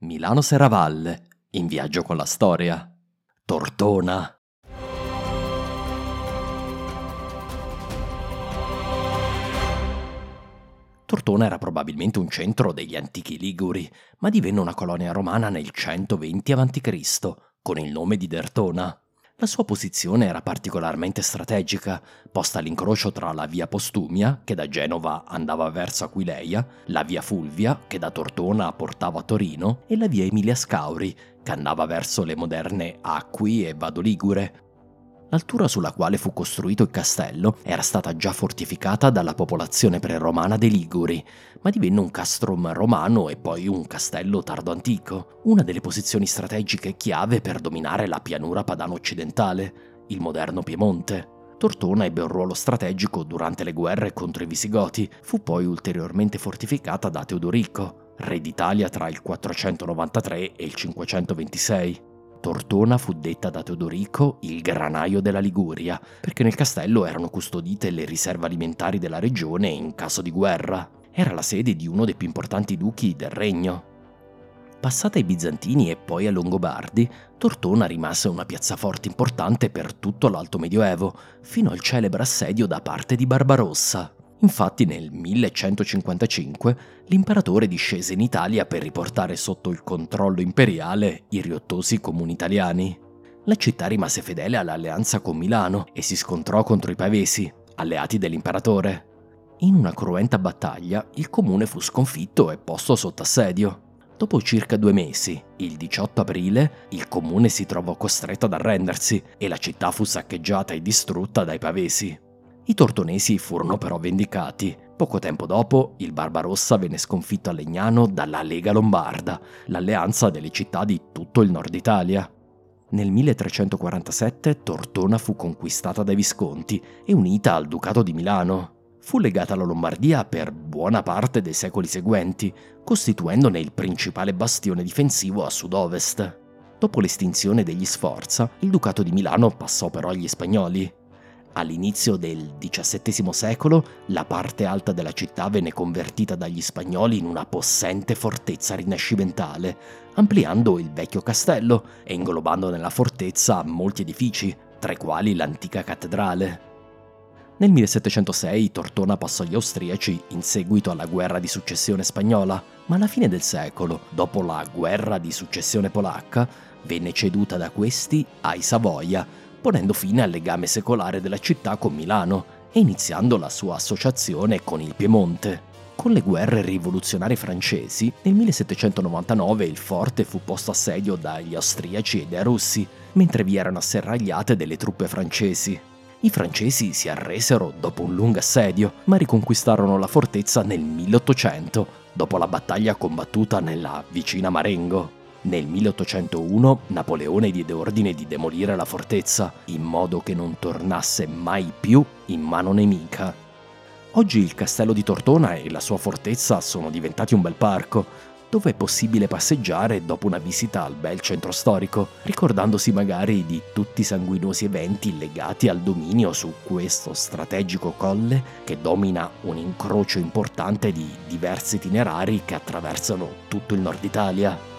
Milano Serravalle, in viaggio con la storia. Tortona. Tortona era probabilmente un centro degli antichi Liguri, ma divenne una colonia romana nel 120 a.C., con il nome di Dertona. La sua posizione era particolarmente strategica, posta all'incrocio tra la via Postumia, che da Genova andava verso Aquileia, la via Fulvia, che da Tortona portava a Torino, e la via Emilia Scauri, che andava verso le moderne Acqui e Vado Ligure. L'altura sulla quale fu costruito il castello era stata già fortificata dalla popolazione preromana dei Liguri, ma divenne un castrum romano e poi un castello tardo-antico, una delle posizioni strategiche chiave per dominare la pianura padano occidentale, il moderno Piemonte. Tortona ebbe un ruolo strategico durante le guerre contro i Visigoti, fu poi ulteriormente fortificata da Teodorico, re d'Italia tra il 493 e il 526. Tortona fu detta da Teodorico il granaio della Liguria, perché nel castello erano custodite le riserve alimentari della regione in caso di guerra. Era la sede di uno dei più importanti duchi del regno. Passata ai Bizantini e poi ai Longobardi, Tortona rimase una piazzaforte importante per tutto l'Alto Medioevo, fino al celebre assedio da parte di Barbarossa. Infatti nel 1155 l'imperatore discese in Italia per riportare sotto il controllo imperiale i riottosi comuni italiani. La città rimase fedele all'alleanza con Milano e si scontrò contro i pavesi, alleati dell'imperatore. In una cruenta battaglia il comune fu sconfitto e posto sotto assedio. Dopo circa due mesi, il 18 aprile, il comune si trovò costretto ad arrendersi e la città fu saccheggiata e distrutta dai pavesi. I tortonesi furono però vendicati. Poco tempo dopo, il Barbarossa venne sconfitto a Legnano dalla Lega Lombarda, l'alleanza delle città di tutto il nord Italia. Nel 1347 Tortona fu conquistata dai Visconti e unita al Ducato di Milano. Fu legata alla Lombardia per buona parte dei secoli seguenti, costituendone il principale bastione difensivo a sud-ovest. Dopo l'estinzione degli Sforza, il Ducato di Milano passò però agli spagnoli. All'inizio del XVII secolo la parte alta della città venne convertita dagli spagnoli in una possente fortezza rinascimentale, ampliando il vecchio castello e inglobando nella fortezza molti edifici, tra i quali l'antica cattedrale. Nel 1706 Tortona passò agli austriaci in seguito alla guerra di successione spagnola, ma alla fine del secolo, dopo la guerra di successione polacca, venne ceduta da questi ai Savoia, ponendo fine al legame secolare della città con Milano e iniziando la sua associazione con il Piemonte. Con le guerre rivoluzionarie francesi, nel 1799 il forte fu posto assedio dagli austriaci e dai russi, mentre vi erano asserragliate delle truppe francesi. I francesi si arresero dopo un lungo assedio, ma riconquistarono la fortezza nel 1800, dopo la battaglia combattuta nella vicina Marengo. Nel 1801 Napoleone diede ordine di demolire la fortezza in modo che non tornasse mai più in mano nemica. Oggi il castello di Tortona e la sua fortezza sono diventati un bel parco, dove è possibile passeggiare dopo una visita al bel centro storico, ricordandosi magari di tutti i sanguinosi eventi legati al dominio su questo strategico colle che domina un incrocio importante di diversi itinerari che attraversano tutto il nord Italia.